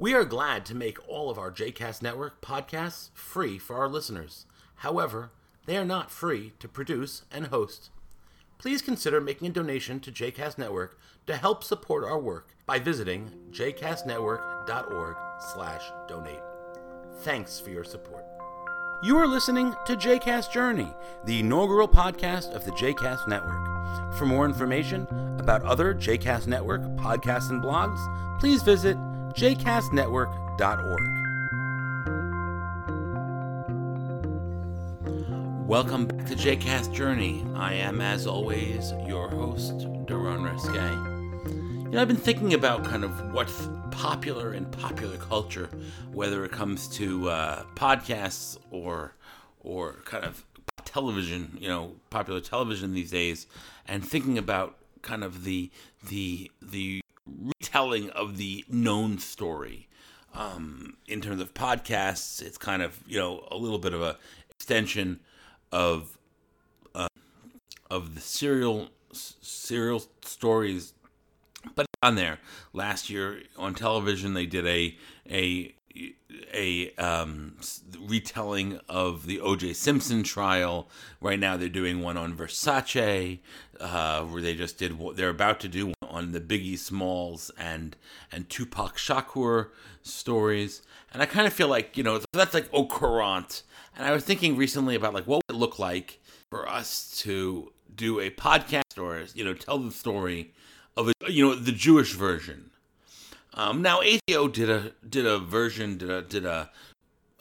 We are glad to make all of our JCast Network podcasts free for our listeners. However, they are not free to produce and host. Please consider making a donation to JCast Network to help support our work by visiting jcastnetwork.org slash donate. Thanks for your support. You are listening to JCast Journey, the inaugural podcast of the JCast Network. For more information about other JCast Network podcasts and blogs, please visit jcastnetwork.org. Welcome back to JCast Journey. I am, as always, your host, Daron Resque. You know, I've been thinking about kind of what's popular in popular culture, whether it comes to uh, podcasts or or kind of television, you know, popular television these days, and thinking about kind of the the the retelling of the known story. Um, in terms of podcasts, it's kind of you know a little bit of a extension of uh, of the serial serial stories but on there last year on television they did a a a um, retelling of the O.J. Simpson trial. Right now, they're doing one on Versace, uh, where they just did. They're about to do on the Biggie Smalls and and Tupac Shakur stories. And I kind of feel like you know that's like au courant. And I was thinking recently about like what would it look like for us to do a podcast or you know tell the story of a, you know the Jewish version. Um, now HBO did a did a version did a did a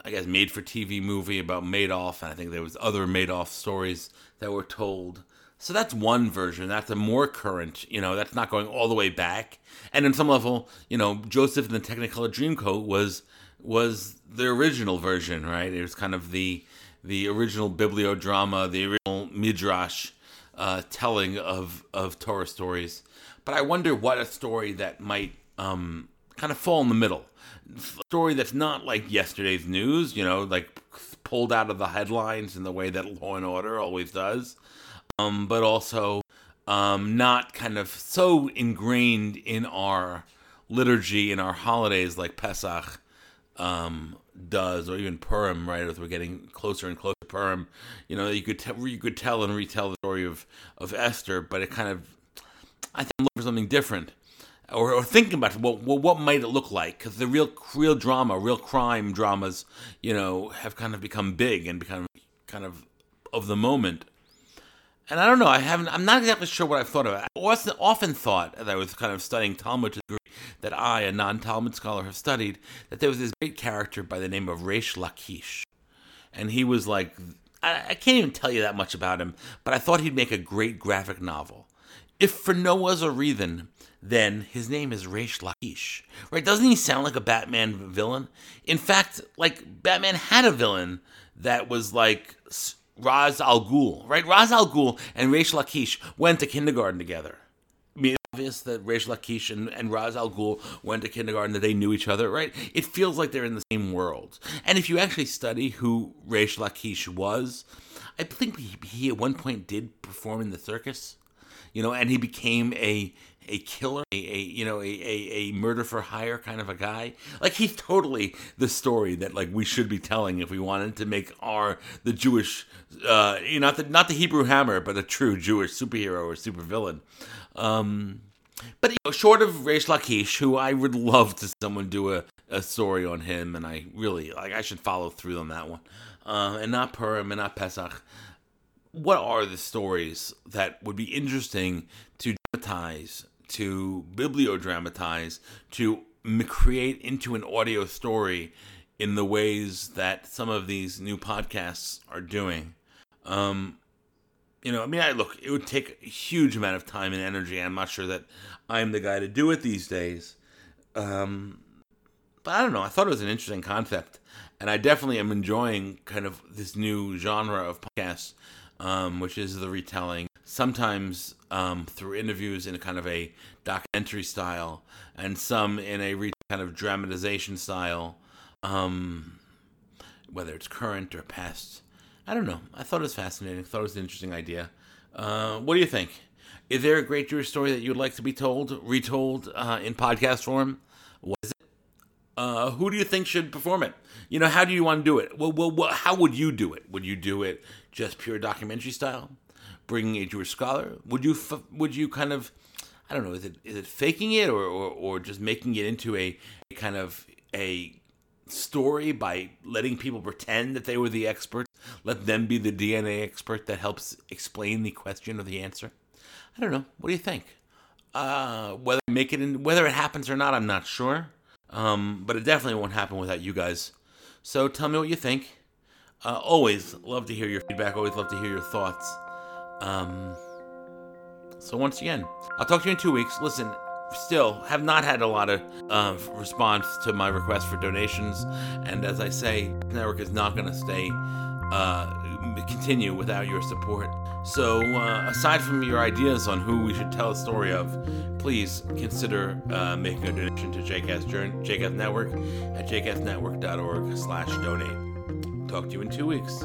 I guess made for TV movie about Madoff, and I think there was other Madoff stories that were told. So that's one version. That's a more current, you know, that's not going all the way back. And in some level, you know, Joseph and the Technicolor Dreamcoat was was the original version, right? It was kind of the the original bibliodrama, the original midrash uh, telling of of Torah stories. But I wonder what a story that might um, kind of fall in the middle. A story that's not like yesterday's news, you know, like pulled out of the headlines in the way that Law and Order always does, um, but also um, not kind of so ingrained in our liturgy in our holidays like Pesach um, does, or even Purim, right? As we're getting closer and closer to Purim, you know, you could tell, you could tell and retell the story of of Esther, but it kind of, I think, look for something different, or, or thinking about what what, what might it look like? Because the real real drama, real crime dramas, you know, have kind of become big and become kind of of the moment. And I don't know. I haven't. I'm not exactly sure what I've thought of. It. I often, often thought, as I was kind of studying Talmud to the degree that I, a non-Talmud scholar, have studied, that there was this great character by the name of Reish Lakish, and he was like, I, I can't even tell you that much about him, but I thought he'd make a great graphic novel. If for no other reason, then his name is Reish Lakish, right? Doesn't he sound like a Batman villain? In fact, like Batman had a villain that was like Ra's al Ghul, right? Ra's al Ghul and Reish Lakish went to kindergarten together. I mean, it's obvious that Reish Lakish and, and Ra's al Ghul went to kindergarten, that they knew each other, right? It feels like they're in the same world. And if you actually study who Reish Lakish was, I think he, he at one point did perform in the circus, you know, and he became a a killer, a, a you know, a, a, a murder for hire kind of a guy. Like he's totally the story that like we should be telling if we wanted to make our the Jewish, uh, you know, not the not the Hebrew Hammer, but a true Jewish superhero or supervillain. Um, but you know, short of Reish Lakish, who I would love to someone do a, a story on him, and I really like I should follow through on that one, uh, and not Purim and not Pesach. What are the stories that would be interesting to dramatize to bibliodramatize, to create into an audio story in the ways that some of these new podcasts are doing. Um, you know, I mean, I look, it would take a huge amount of time and energy. I'm not sure that I'm the guy to do it these days. Um, but I don't know. I thought it was an interesting concept, and I definitely am enjoying kind of this new genre of podcasts, um, which is the retelling. Sometimes um, through interviews in a kind of a documentary style, and some in a re- kind of dramatization style, um, whether it's current or past. I don't know. I thought it was fascinating. I thought it was an interesting idea. Uh, what do you think? Is there a great Jewish story that you'd like to be told, retold uh, in podcast form? What is it? Uh, who do you think should perform it? You know, how do you want to do it? Well, well, well, how would you do it? Would you do it just pure documentary style, bringing a Jewish scholar? Would you would you kind of, I don't know, is it is it faking it or or, or just making it into a, a kind of a story by letting people pretend that they were the experts, let them be the DNA expert that helps explain the question or the answer? I don't know. What do you think? Uh, whether make it in, whether it happens or not, I'm not sure. Um, but it definitely won't happen without you guys. So tell me what you think. Uh, always love to hear your feedback. Always love to hear your thoughts. Um, so once again, I'll talk to you in two weeks. Listen, still have not had a lot of uh, response to my request for donations, and as I say, the network is not going to stay uh, continue without your support. So, uh, aside from your ideas on who we should tell a story of, please consider uh, making a donation to JCast, JCast Network at jcastnetwork.org slash donate. Talk to you in two weeks.